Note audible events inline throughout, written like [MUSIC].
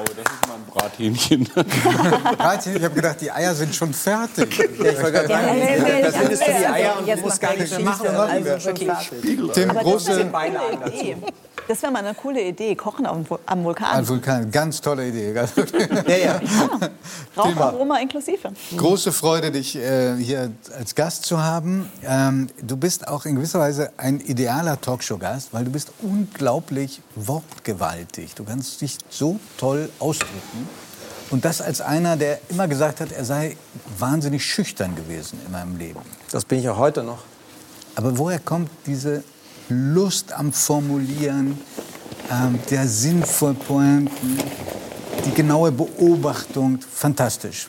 Oh, das ist mal ein Brathähnchen. [LAUGHS] Brathähnchen, ich habe gedacht, die Eier sind schon fertig. Ja, ich wollte gerade sagen, da findest du die Eier und du musst gar nicht mehr machen. Also wirklich. Tim, große... Das wäre mal eine coole Idee, Kochen am, am Vulkan. Am Vulkan, ganz tolle Idee. [LAUGHS] ja, ja. ja. Raucharoma inklusive. Große Freude, dich äh, hier als Gast zu haben. Ähm, du bist auch in gewisser Weise ein idealer Talkshow-Gast, weil du bist unglaublich wortgewaltig. Du kannst dich so toll ausdrücken. Und das als einer, der immer gesagt hat, er sei wahnsinnig schüchtern gewesen in meinem Leben. Das bin ich auch heute noch. Aber woher kommt diese Lust am Formulieren, äh, der Sinn Pointen, die genaue Beobachtung, fantastisch.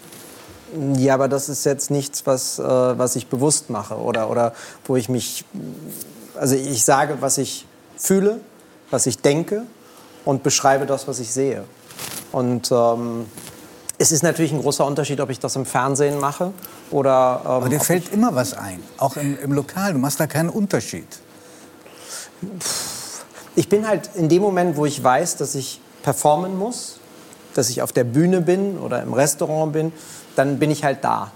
Ja, aber das ist jetzt nichts, was, äh, was ich bewusst mache oder, oder wo ich mich, also ich sage, was ich fühle, was ich denke und beschreibe das, was ich sehe. Und ähm, es ist natürlich ein großer Unterschied, ob ich das im Fernsehen mache oder. Ähm, aber dir fällt immer was ein, auch im, im Lokal. Du machst da keinen Unterschied. Ich bin halt in dem Moment, wo ich weiß, dass ich performen muss, dass ich auf der Bühne bin oder im Restaurant bin, dann bin ich halt da.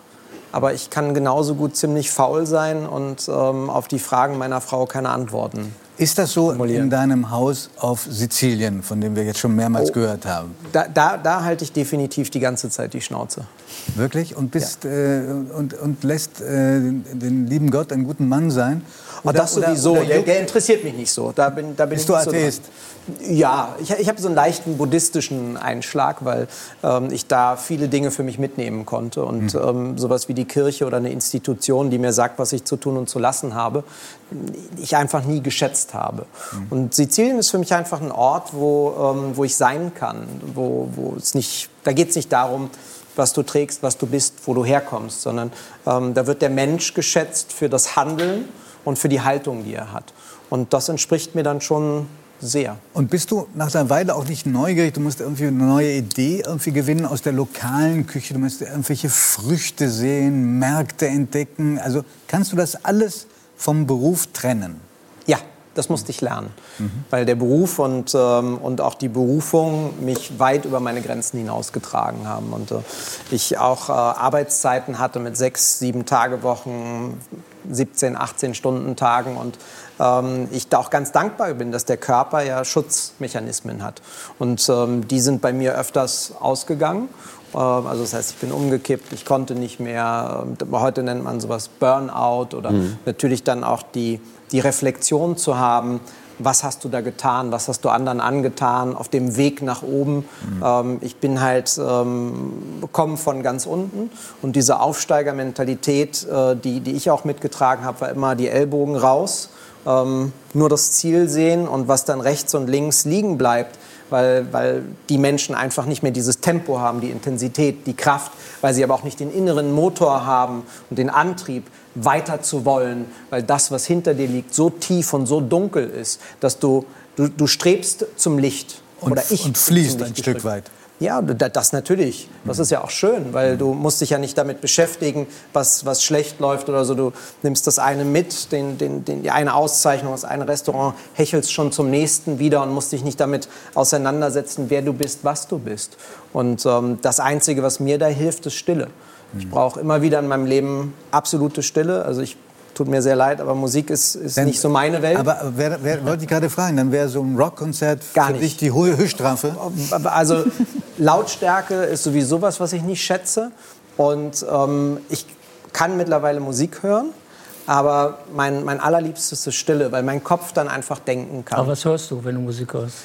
Aber ich kann genauso gut ziemlich faul sein und ähm, auf die Fragen meiner Frau keine Antworten. Ist das so in deinem Haus auf Sizilien, von dem wir jetzt schon mehrmals oh, gehört haben? Da, da, da, halte ich definitiv die ganze Zeit die Schnauze. Wirklich? Und, bist, ja. äh, und, und lässt äh, den lieben Gott einen guten Mann sein? Oder, das sowieso. Oder, oder der, interessiert mich nicht so. Da bin, da bin Bist du Atheist? So ja, ich, ich habe so einen leichten buddhistischen Einschlag, weil ähm, ich da viele Dinge für mich mitnehmen konnte. Und mhm. ähm, sowas wie die Kirche oder eine Institution, die mir sagt, was ich zu tun und zu lassen habe, ich einfach nie geschätzt habe. Mhm. Und Sizilien ist für mich einfach ein Ort, wo, ähm, wo ich sein kann. Wo, wo es nicht, da geht es nicht darum, was du trägst, was du bist, wo du herkommst, sondern ähm, da wird der Mensch geschätzt für das Handeln und für die Haltung, die er hat. Und das entspricht mir dann schon sehr. Und bist du nach einer Weile auch nicht neugierig? Du musst irgendwie eine neue Idee irgendwie gewinnen aus der lokalen Küche. Du musst irgendwelche Früchte sehen, Märkte entdecken. Also kannst du das alles vom Beruf trennen? Ja, das musste ich lernen. Mhm. Weil der Beruf und, ähm, und auch die Berufung mich weit über meine Grenzen hinausgetragen haben. Und äh, ich auch äh, Arbeitszeiten hatte mit sechs, sieben Tage Wochen, 17, 18 Stunden Tagen und ähm, ich da auch ganz dankbar bin, dass der Körper ja Schutzmechanismen hat. Und ähm, die sind bei mir öfters ausgegangen. Ähm, also das heißt, ich bin umgekippt, ich konnte nicht mehr. Ähm, heute nennt man sowas Burnout oder mhm. natürlich dann auch die, die Reflexion zu haben, was hast du da getan, was hast du anderen angetan auf dem Weg nach oben. Mhm. Ähm, ich bin halt ähm, komme von ganz unten und diese Aufsteigermentalität, äh, die, die ich auch mitgetragen habe, war immer die Ellbogen raus, ähm, nur das Ziel sehen und was dann rechts und links liegen bleibt. Weil, weil die Menschen einfach nicht mehr dieses Tempo haben, die Intensität, die Kraft, weil sie aber auch nicht den inneren Motor haben und den Antrieb, weiter zu wollen, weil das, was hinter dir liegt, so tief und so dunkel ist, dass du, du, du strebst zum Licht. Und, Oder ich und fließt ein Stück weit. Ja, das natürlich. Das ist ja auch schön, weil du musst dich ja nicht damit beschäftigen, was, was schlecht läuft oder so. Du nimmst das eine mit, den, den, den, die eine Auszeichnung, das eine Restaurant, hechelst schon zum nächsten wieder und musst dich nicht damit auseinandersetzen, wer du bist, was du bist. Und ähm, das Einzige, was mir da hilft, ist Stille. Ich brauche immer wieder in meinem Leben absolute Stille. Also ich tut mir sehr leid, aber Musik ist, ist Denn, nicht so meine Welt. Aber wer, wer, wollte ich gerade fragen, dann wäre so ein Rockkonzert für dich die hohe Höchststrafe? Also Lautstärke ist sowieso was, was ich nicht schätze. Und ähm, ich kann mittlerweile Musik hören. Aber mein, mein allerliebstes ist Stille, weil mein Kopf dann einfach denken kann. Aber was hörst du, wenn du Musik hörst?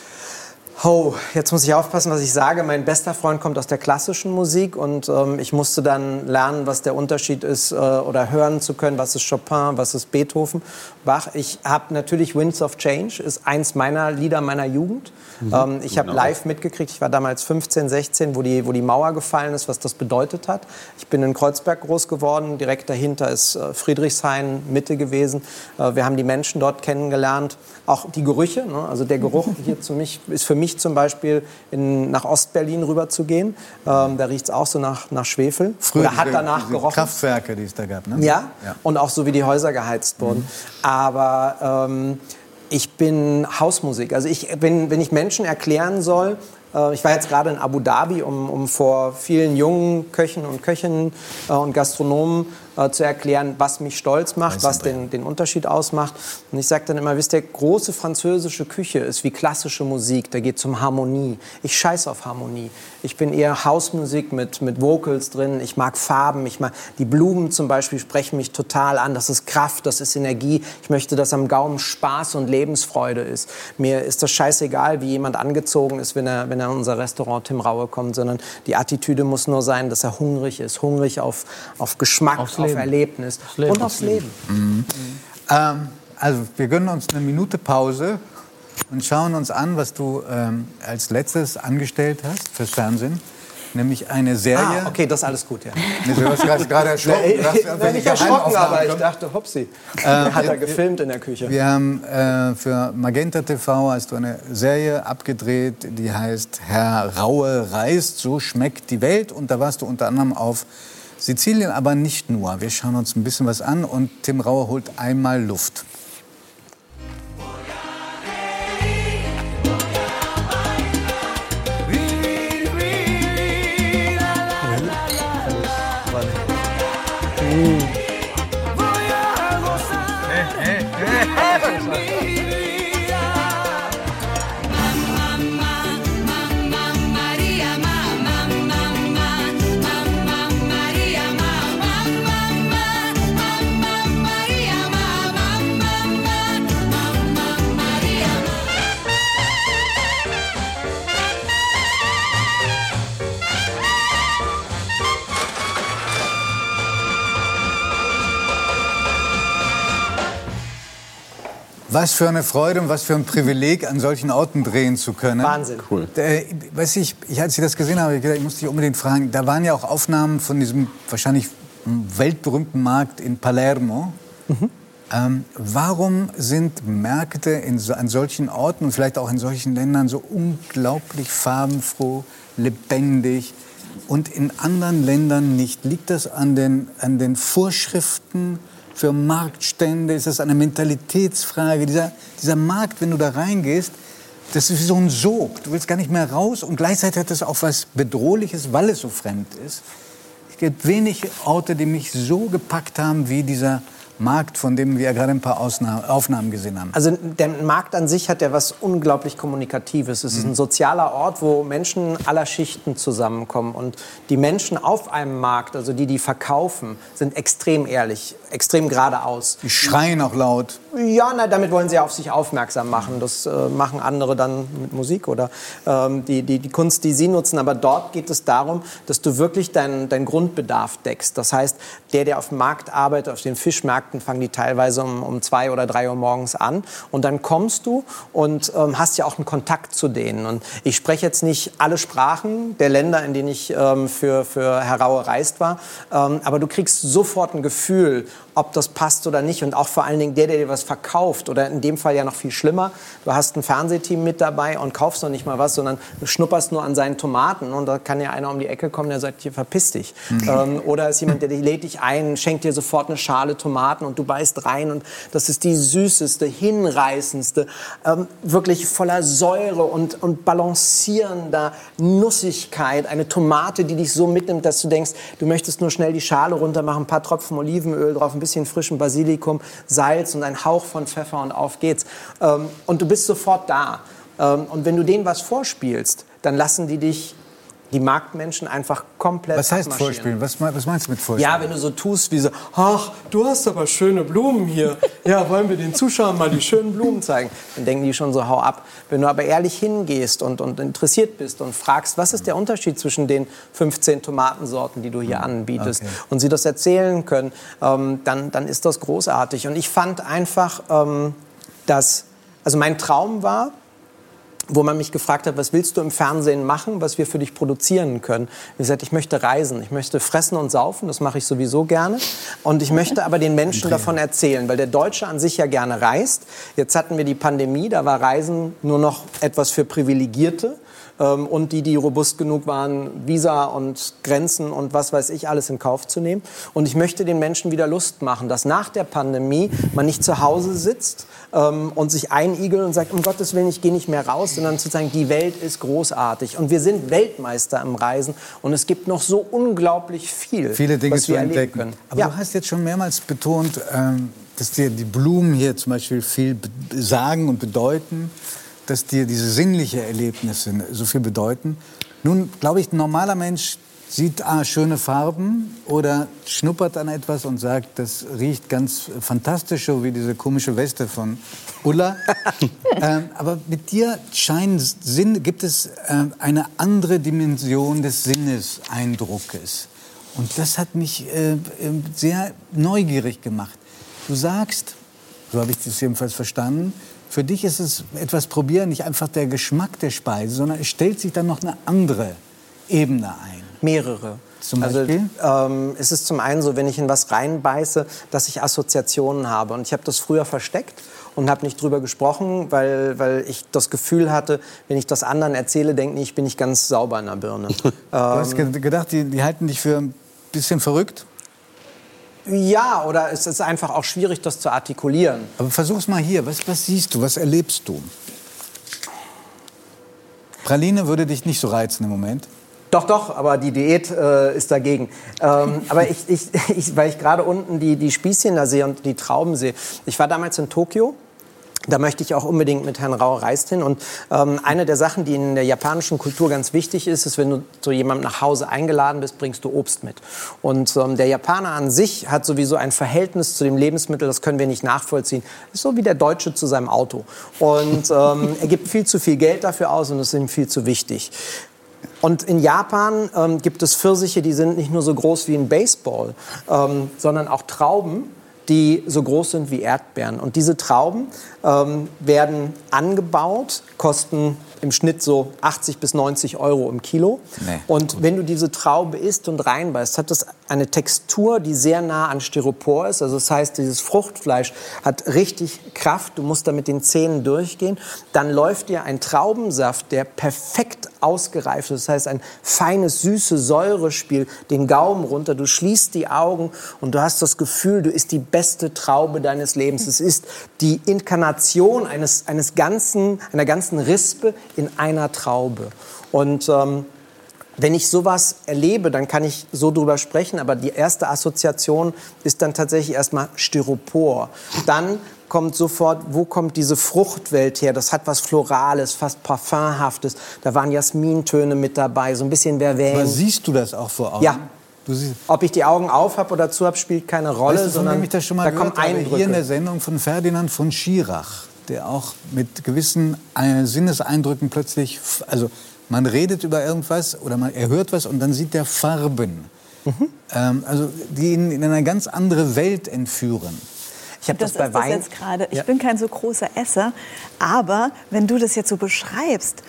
Oh, jetzt muss ich aufpassen, was ich sage. Mein bester Freund kommt aus der klassischen Musik und ähm, ich musste dann lernen, was der Unterschied ist äh, oder hören zu können, was ist Chopin, was ist Beethoven, Bach. Ich habe natürlich Winds of Change, ist eins meiner Lieder meiner Jugend. Mhm. Ähm, ich habe genau. live mitgekriegt, ich war damals 15, 16, wo die, wo die Mauer gefallen ist, was das bedeutet hat. Ich bin in Kreuzberg groß geworden, direkt dahinter ist äh, Friedrichshain, Mitte gewesen. Äh, wir haben die Menschen dort kennengelernt, auch die Gerüche. Ne? Also der Geruch [LAUGHS] hier zu mich ist für mich mich zum Beispiel in, nach Ostberlin rüber zu gehen. Ähm, da riecht es auch so nach, nach Schwefel. Früher Oder hat danach gerochen. Kraftwerke, die es da gab. Ne? Ja? ja, und auch so wie die Häuser geheizt wurden. Mhm. Aber ähm, ich bin Hausmusik. Also ich, wenn, wenn ich Menschen erklären soll, Äh, ich war jetzt gerade in Abu Dhabi, um, um vor vielen jungen Köchen und Köchinnen äh, und Gastronomen äh, zu erklären, was mich stolz macht, was den, den Unterschied ausmacht. Und ich sage dann immer, wisst ihr, große französische Küche ist wie klassische Musik, da geht es um Harmonie. Ich scheiße auf Harmonie. Ich bin eher Hausmusik mit, mit Vocals drin, ich mag Farben, ich mag, die Blumen zum Beispiel sprechen mich total an, das ist Kraft, das ist Energie. Ich möchte, dass am Gaumen Spaß und Lebensfreude ist. Mir ist das scheißegal, wie jemand angezogen ist, wenn er, wenn er in unser Restaurant Tim Raue kommt, sondern die Attitüde muss nur sein, dass er hungrig ist, hungrig auf, auf Geschmack, auf Leben. Erlebnis Leben. und aufs Leben. Ähm, also wir gönnen uns eine Minute Pause und schauen uns an, was du ähm, als letztes angestellt hast fürs Fernsehen. Nämlich eine Serie. Ah, okay, das ist alles gut, ja. Du hast gerade- gerade [LAUGHS] erschrocken. Hast Nein, nicht erschrocken, aber ich dachte, hopsi, [LAUGHS] hat er gefilmt in der Küche. Wir haben äh, für Magenta TV hast du eine Serie abgedreht, die heißt Herr Raue reist, so schmeckt die Welt. Und da warst du unter anderem auf Sizilien, aber nicht nur. Wir schauen uns ein bisschen was an und Tim Raue holt einmal Luft. Was für eine Freude und was für ein Privileg, an solchen Orten drehen zu können. Wahnsinn. Cool. Äh, weiß ich, ich, als ich das gesehen habe, hab ich, gedacht, ich muss dich unbedingt fragen. Da waren ja auch Aufnahmen von diesem wahrscheinlich weltberühmten Markt in Palermo. Ähm, warum sind Märkte in so, an solchen Orten und vielleicht auch in solchen Ländern so unglaublich farbenfroh, lebendig und in anderen Ländern nicht? Liegt das an den, an den Vorschriften für Marktstände? Ist das eine Mentalitätsfrage? Dieser, dieser Markt, wenn du da reingehst, das ist wie so ein Sog. Du willst gar nicht mehr raus und gleichzeitig hat das auch was Bedrohliches, weil es so fremd ist. Es gibt wenig Orte, die mich so gepackt haben wie dieser Markt, von dem wir gerade ein paar Ausnahmen, Aufnahmen gesehen haben. Also der Markt an sich hat ja was unglaublich Kommunikatives. Es ist ein sozialer Ort, wo Menschen aller Schichten zusammenkommen. Und die Menschen auf einem Markt, also die, die verkaufen, sind extrem ehrlich, extrem geradeaus. Die schreien auch laut. Ja, na, damit wollen sie auf sich aufmerksam machen. Das äh, machen andere dann mit Musik oder ähm, die, die, die Kunst, die sie nutzen. Aber dort geht es darum, dass du wirklich deinen dein Grundbedarf deckst. Das heißt, der, der auf dem Markt arbeitet, auf den Fischmärkten, fangen die teilweise um, um zwei oder drei Uhr morgens an. Und dann kommst du und ähm, hast ja auch einen Kontakt zu denen. Und ich spreche jetzt nicht alle Sprachen der Länder, in denen ich ähm, für, für Herr Raue reist war. Ähm, aber du kriegst sofort ein Gefühl, ob das passt oder nicht. Und auch vor allen Dingen der, der dir was verkauft. Oder in dem Fall ja noch viel schlimmer. Du hast ein Fernsehteam mit dabei und kaufst noch nicht mal was, sondern du schnupperst nur an seinen Tomaten. Und da kann ja einer um die Ecke kommen, der sagt, hier verpiss dich. Ähm, oder ist jemand, der dich lädt dich ein, schenkt dir sofort eine Schale Tomaten und du beißt rein. Und das ist die süßeste, hinreißendste, ähm, wirklich voller Säure und, und balancierender Nussigkeit. Eine Tomate, die dich so mitnimmt, dass du denkst, du möchtest nur schnell die Schale runter machen, ein paar Tropfen Olivenöl drauf, ein bisschen frischen Basilikum, Salz und ein Hauch von Pfeffer und auf geht's. Ähm, und du bist sofort da. Ähm, und wenn du denen was vorspielst, dann lassen die dich, die Marktmenschen, einfach komplett Was heißt. Vorspielen? Was, was meinst du mit Vorspielen? Ja, wenn du so tust wie so, ach, du hast aber schöne Blumen hier. Ja, wollen wir den Zuschauern mal die schönen Blumen zeigen? Dann denken die schon so, hau ab. Wenn du aber ehrlich hingehst und, und interessiert bist und fragst, was ist der Unterschied zwischen den 15 Tomatensorten, die du hier anbietest, Okay. und sie das erzählen können, ähm, dann, dann ist das großartig. Und ich fand einfach, ähm, dass, also mein Traum war, wo man mich gefragt hat, was willst du im Fernsehen machen, was wir für dich produzieren können. Ich gesagt, ich möchte reisen, ich möchte fressen und saufen, das mache ich sowieso gerne. Und ich möchte aber den Menschen davon erzählen, weil der Deutsche an sich ja gerne reist. Jetzt hatten wir die Pandemie, da war Reisen nur noch etwas für Privilegierte. Ähm, und die, die robust genug waren, Visa und Grenzen und was weiß ich alles in Kauf zu nehmen. Und ich möchte den Menschen wieder Lust machen, dass nach der Pandemie man nicht zu Hause sitzt ähm, und sich einigelt und sagt, um Gottes Willen, ich gehe nicht mehr raus, sondern sozusagen die Welt ist großartig. Und wir sind Weltmeister im Reisen und es gibt noch so unglaublich viel, Viele Dinge was zu wir erleben entdecken. können. Aber ja. du hast jetzt schon mehrmals betont, ähm, dass dir die Blumen hier zum Beispiel viel sagen und bedeuten, dass dir diese sinnliche Erlebnisse so viel bedeuten. Nun, glaube ich, ein normaler Mensch sieht ah, schöne Farben oder schnuppert an etwas und sagt, das riecht ganz fantastisch, so wie diese komische Weste von Ulla. [LAUGHS] ähm, aber mit dir scheint Sinn, gibt es ähm, eine andere Dimension des Sinneseindruckes. Und das hat mich äh, äh, sehr neugierig gemacht. Du sagst, so habe ich das jedenfalls verstanden, für dich ist es etwas probieren, nicht einfach der Geschmack der Speise, sondern es stellt sich dann noch eine andere Ebene ein. Mehrere. Zum also Beispiel? ähm, es ist zum einen so, wenn ich in was reinbeiße, dass ich Assoziationen habe. Und ich habe das früher versteckt und habe nicht drüber gesprochen, weil, weil ich das Gefühl hatte, wenn ich das anderen erzähle, denken die, ich bin nicht ganz sauber in der Birne. [LAUGHS] Du hast ge gedacht, die, die halten dich für ein bisschen verrückt. Ja, oder es ist einfach auch schwierig, das zu artikulieren. Aber versuch's mal hier. Was, was siehst du? Was erlebst du? Praline würde dich nicht so reizen im Moment. Doch, doch, aber die Diät äh, ist dagegen. Ähm, [LAUGHS] aber ich, ich, ich, weil ich gerade unten die, die Spießchen da sehe und die Trauben sehe. Ich war damals in Tokio. Da möchte ich auch unbedingt mit Herrn Rau Reist hin. Und ähm, eine der Sachen, die in der japanischen Kultur ganz wichtig ist, ist, wenn du zu jemandem nach Hause eingeladen bist, bringst du Obst mit. Und ähm, der Japaner an sich hat sowieso ein Verhältnis zu dem Lebensmittel, das können wir nicht nachvollziehen. Ist so wie der Deutsche zu seinem Auto. Und ähm, er gibt viel zu viel Geld dafür aus und das ist ihm viel zu wichtig. Und in Japan ähm, gibt es Pfirsiche, die sind nicht nur so groß wie ein Baseball, ähm, sondern auch Trauben, die so groß sind wie Erdbeeren. Und diese Trauben ähm, werden angebaut, kosten im Schnitt so 80 bis 90 Euro im Kilo. Nee. Und wenn du diese Traube isst und reinbeißt, hat das eine Textur, die sehr nah an Styropor ist. Also das heißt, dieses Fruchtfleisch hat richtig Kraft. Du musst da mit den Zähnen durchgehen. Dann läuft dir ein Traubensaft, der perfekt ausgereift ist. Das heißt, ein feines, süßes Säurespiel den Gaumen runter. Du schließt die Augen und du hast das Gefühl, du isst die beste Traube deines Lebens. Es ist die Inkarnation eines, eines ganzen, einer ganzen Rispe in einer Traube. Und ähm, wenn ich sowas erlebe, dann kann ich so drüber sprechen, aber die erste Assoziation ist dann tatsächlich erstmal Styropor. Dann kommt sofort, wo kommt diese Fruchtwelt her? Das hat was Florales, fast Parfumhaftes. Da waren Jasmintöne mit dabei, so ein bisschen Aber Vervein. siehst du das auch vor Augen? Ja. Du siehst, Ob ich die Augen auf habe oder zu habe, spielt keine Rolle, weißt du, sondern ich das schon mal da gehört kommen? Eindrücke. Hier in der Sendung von Ferdinand von Schirach, der auch mit gewissen äh, Sinneseindrücken plötzlich, also man redet über irgendwas oder man, er hört was und dann sieht er Farben. Mhm. Ähm, also die ihn in eine ganz andere Welt entführen. ich habe das, Das, bei ist das Wein. jetzt gerade. Ich Ja. bin kein so großer Esser, aber wenn du das jetzt so beschreibst,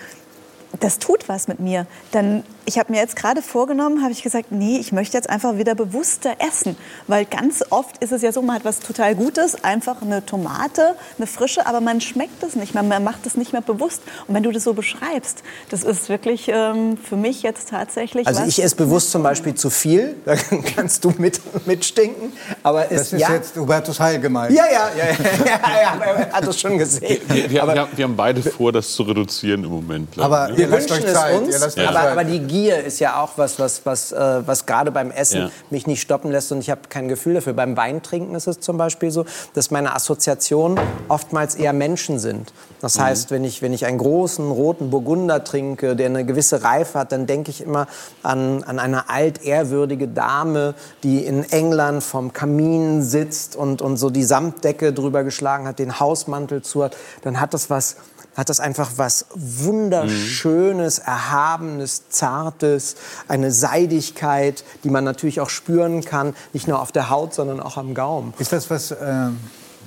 das tut was mit mir. Dann, ich habe mir jetzt gerade vorgenommen, habe ich gesagt, nee, ich möchte jetzt einfach wieder bewusster essen, weil ganz oft ist es ja so, man hat was total Gutes, einfach eine Tomate, eine frische, aber man schmeckt es nicht mehr, man macht es nicht mehr bewusst. Und wenn du das so beschreibst, das ist wirklich ähm, für mich jetzt tatsächlich Also was. ich esse bewusst zum Beispiel zu viel, [LAUGHS] da kannst du mit, mitstinken. Aber es, Das ist ja, jetzt Hubertus Heil gemeint. ja, ja, ja, ja, ja, ja, aber er hat das schon gesehen. Wir, wir, aber wir, haben beide vor, das zu reduzieren im Moment. glaub Aber wir ihr lasst wünschen euch es Zeit, uns, ihr lasst euch aber, Zeit. aber die Gier ist ja auch was, was, was, äh, was gerade beim Essen Ja. mich nicht stoppen lässt und ich habe kein Gefühl dafür. Beim Weintrinken ist es zum Beispiel so, dass meine Assoziationen oftmals eher Menschen sind. Das Mhm. heißt, wenn ich, wenn ich einen großen roten Burgunder trinke, der eine gewisse Reife hat, dann denke ich immer an, an eine altehrwürdige Dame, die in England vom Kamin sitzt und, und so die Samtdecke drüber geschlagen hat, den Hausmantel zu hat. Dann hat das was hat das einfach was wunderschönes, erhabenes, zartes, eine Seidigkeit, die man natürlich auch spüren kann, nicht nur auf der Haut, sondern auch am Gaumen. Ist das, was äh,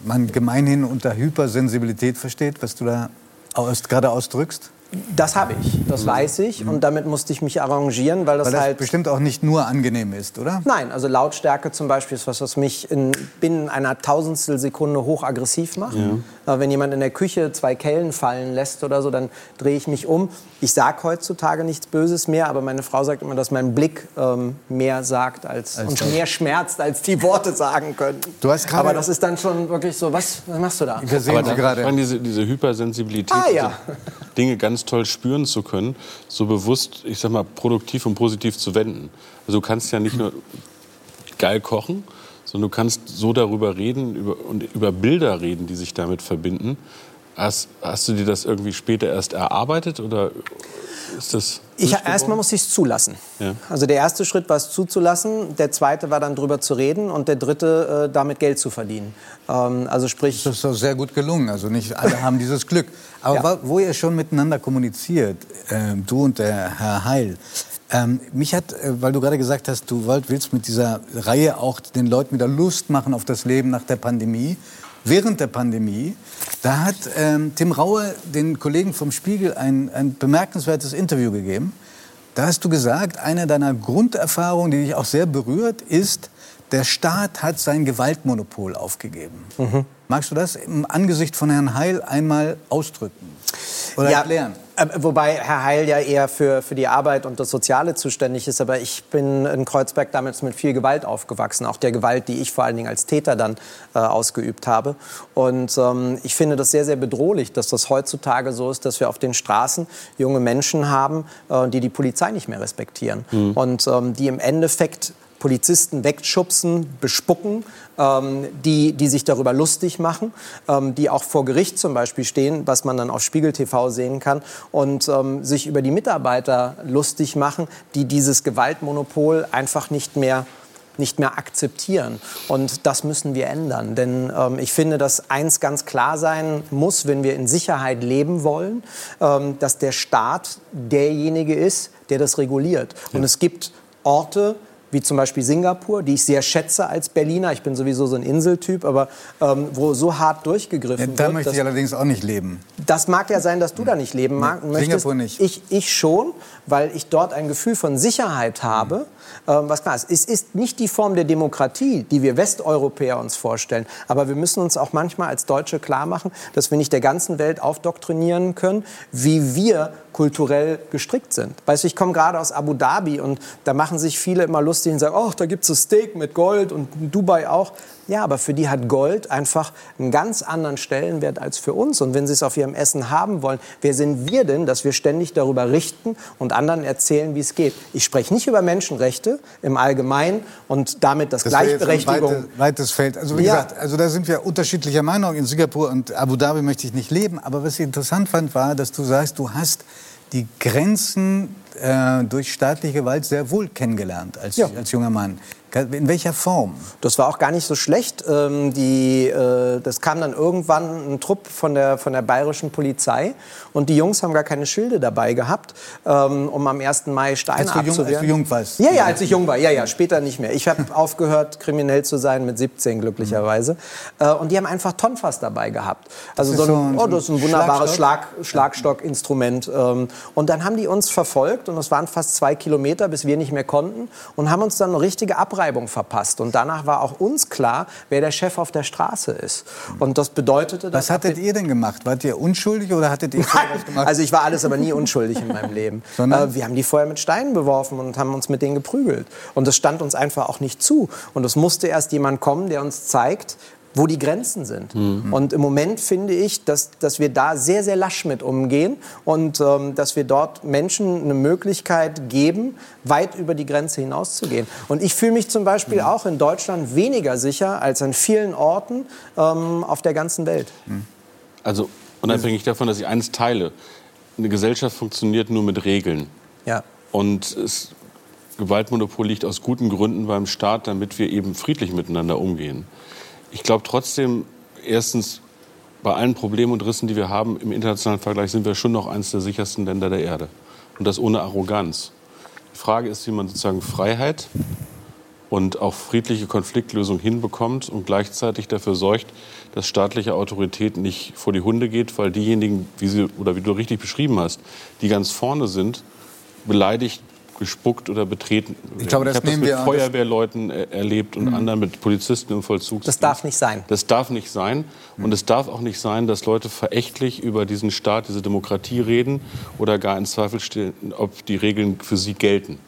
man gemeinhin unter Hypersensibilität versteht, was du da aus, gerade ausdrückst? Das habe ich, das weiß ich und damit musste ich mich arrangieren, weil das Weil das halt bestimmt auch nicht nur angenehm ist, oder? Nein, also Lautstärke zum Beispiel ist was, was mich in binnen einer Tausendstel Sekunde hochaggressiv macht. Äh, wenn jemand in der Küche zwei Kellen fallen lässt oder so, dann drehe ich mich um. Ich sage heutzutage nichts Böses mehr, aber meine Frau sagt immer, dass mein Blick ähm, mehr sagt als, als und das. mehr schmerzt, als die Worte sagen können. Du hast aber das ist dann schon wirklich so, was, was machst du da? Wir sehen aber Sie gerade. Diese, diese Hypersensibilität, ah, ja. Dinge ganz toll spüren zu können, so bewusst, ich sag mal, produktiv und positiv zu wenden. Also du kannst ja nicht nur geil kochen, sondern du kannst so darüber reden über, und über Bilder reden, die sich damit verbinden. Hast, hast du dir das irgendwie später erst erarbeitet oder ist das? Ich, erstmal muss ich es zulassen. Ja. Also der erste Schritt war es zuzulassen, der zweite war dann drüber zu reden und der dritte äh, damit Geld zu verdienen. Ähm, also sprich. Das ist doch sehr gut gelungen. Also nicht alle haben dieses [LAUGHS] Glück. Aber ja. wo ihr schon miteinander kommuniziert, äh, du und der Herr Heil, ähm, mich hat, äh, weil du gerade gesagt hast, du willst mit dieser Reihe auch den Leuten wieder Lust machen auf das Leben nach der Pandemie. Während der Pandemie, da hat ähm, Tim Raue den Kollegen vom Spiegel ein, ein bemerkenswertes Interview gegeben. Da hast du gesagt, eine deiner Grunderfahrungen, die dich auch sehr berührt, ist, der Staat hat sein Gewaltmonopol aufgegeben. Mhm. Magst du das im Angesicht von Herrn Heil einmal ausdrücken oder ja, erklären? Äh, wobei Herr Heil ja eher für, für die Arbeit und das Soziale zuständig ist. Aber ich bin in Kreuzberg damals mit viel Gewalt aufgewachsen. Auch der Gewalt, die ich vor allen Dingen als Täter dann äh, ausgeübt habe. Und ähm, ich finde das sehr, sehr bedrohlich, dass das heutzutage so ist, dass wir auf den Straßen junge Menschen haben, äh, die die Polizei nicht mehr respektieren. Mhm. Und ähm, die im Endeffekt Polizisten wegschubsen, bespucken, ähm, die, die sich darüber lustig machen, ähm, die auch vor Gericht zum Beispiel stehen, was man dann auf Spiegel TV sehen kann, und ähm, sich über die Mitarbeiter lustig machen, die dieses Gewaltmonopol einfach nicht mehr nicht mehr akzeptieren. Und das müssen wir ändern. Denn ähm, ich finde, dass eins ganz klar sein muss, wenn wir in Sicherheit leben wollen, ähm, dass der Staat derjenige ist, der das reguliert. Ja. Und es gibt Orte, wie zum Beispiel Singapur, die ich sehr schätze als Berliner. Ich bin sowieso so ein Inseltyp, aber ähm, wo so hart durchgegriffen ja, da wird. Da möchte ich allerdings auch nicht leben. Das mag ja sein, dass du da nicht leben magst. Nee, Singapur nicht. Ich, ich schon, weil ich dort ein Gefühl von Sicherheit habe. Mhm. Ähm, was klar ist, es ist nicht die Form der Demokratie, die wir Westeuropäer uns vorstellen. Aber wir müssen uns auch manchmal als Deutsche klar machen, dass wir nicht der ganzen Welt aufdoktrinieren können, wie wir kulturell gestrickt sind. Weißt du, ich komme gerade aus Abu Dhabi und da machen sich viele immer lustig und sagen, oh, da gibt es Steak mit Gold und Dubai auch. Ja, aber für die hat Gold einfach einen ganz anderen Stellenwert als für uns. Und wenn sie es auf ihrem Essen haben wollen, wer sind wir denn, dass wir ständig darüber richten und anderen erzählen, wie es geht? Ich spreche nicht über Menschenrechte im Allgemeinen und damit das, das Gleichberechtigung. Ein weites, weites Feld. Also wie ja. gesagt, also da sind wir unterschiedlicher Meinung. In Singapur und Abu Dhabi möchte ich nicht leben. Aber was ich interessant fand, war, dass du sagst, du hast die Grenzen äh, durch staatliche Gewalt sehr wohl kennengelernt als, ja. als junger Mann. In welcher Form? Das war auch gar nicht so schlecht. Ähm, die, äh, das kam dann irgendwann ein Trupp von der, von der bayerischen Polizei und die Jungs haben gar keine Schilde dabei gehabt, ähm, um am 1. Mai Steine als abzuwehren. Jung, als du jung warst? Ja, ja, als ich jung war. Ja, ja, später nicht mehr. Ich habe [LAUGHS] aufgehört, kriminell zu sein mit 17 glücklicherweise. Mhm. Äh, und die haben einfach Tonfass dabei gehabt. Also so ein, oh, das ist ein wunderbares Schlag, Schlagstockinstrument. Ähm, und dann haben die uns verfolgt und es waren fast zwei Kilometer, bis wir nicht mehr konnten und haben uns dann eine richtige Abreibung Zuschreibung verpasst. Und danach war auch uns klar, wer der Chef auf der Straße ist. Und das bedeutete... Was hattet ihr denn gemacht? Wart ihr unschuldig oder hattet ihr was gemacht? Also ich war alles aber nie unschuldig in meinem Leben. Sondern? Äh, wir haben die vorher mit Steinen beworfen und haben uns mit denen geprügelt. Und das stand uns einfach auch nicht zu. Und es musste erst jemand kommen, der uns zeigt, wo die Grenzen sind. Mhm. Und im Moment finde ich, dass, dass wir da sehr, sehr lasch mit umgehen und ähm, dass wir dort Menschen eine Möglichkeit geben, weit über die Grenze hinauszugehen. Und ich fühle mich zum Beispiel mhm. auch in Deutschland weniger sicher als an vielen Orten ähm, auf der ganzen Welt. Mhm. Also unabhängig davon, dass ich eines teile, eine Gesellschaft funktioniert nur mit Regeln. Ja. Und das Gewaltmonopol liegt aus guten Gründen beim Staat, damit wir eben friedlich miteinander umgehen. Ich glaube trotzdem, erstens, bei allen Problemen und Rissen, die wir haben, im internationalen Vergleich sind wir schon noch eines der sichersten Länder der Erde. Und das ohne Arroganz. Die Frage ist, wie man sozusagen Freiheit und auch friedliche Konfliktlösung hinbekommt und gleichzeitig dafür sorgt, dass staatliche Autorität nicht vor die Hunde geht, weil diejenigen, wie sie oder wie du richtig beschrieben hast, die ganz vorne sind, beleidigt gespuckt oder betreten. Ich glaube, das ich habe das nehmen mit wir- Feuerwehrleuten äh, erlebt und anderen mit Polizisten im Vollzug. Das darf nicht sein. Das darf nicht sein. Und es darf auch nicht sein, dass Leute verächtlich über diesen Staat, diese Demokratie reden oder gar in Zweifel stellen, ob die Regeln für sie gelten.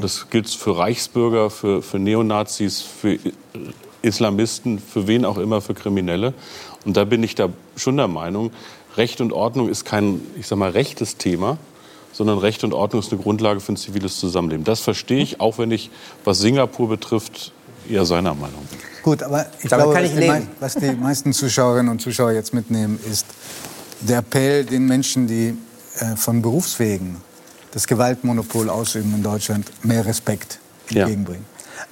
Das gilt für Reichsbürger, für, für Neonazis, für Islamisten, für wen auch immer, für Kriminelle. Und da bin ich da schon der Meinung, Recht und Ordnung ist kein, ich sag mal, rechtes Thema, sondern Recht und Ordnung ist eine Grundlage für ein ziviles Zusammenleben. Das verstehe ich, auch wenn ich, was Singapur betrifft, eher seiner Meinung bin. Gut, aber ich Damit glaube, kann was, ich die, was die meisten Zuschauerinnen und Zuschauer jetzt mitnehmen, ist der Appell den Menschen, die äh, von Berufswegen das Gewaltmonopol ausüben in Deutschland, mehr Respekt Ja. entgegenbringen.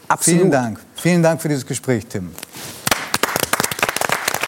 Absolut. Vielen Dank. Vielen Dank für dieses Gespräch, Tim.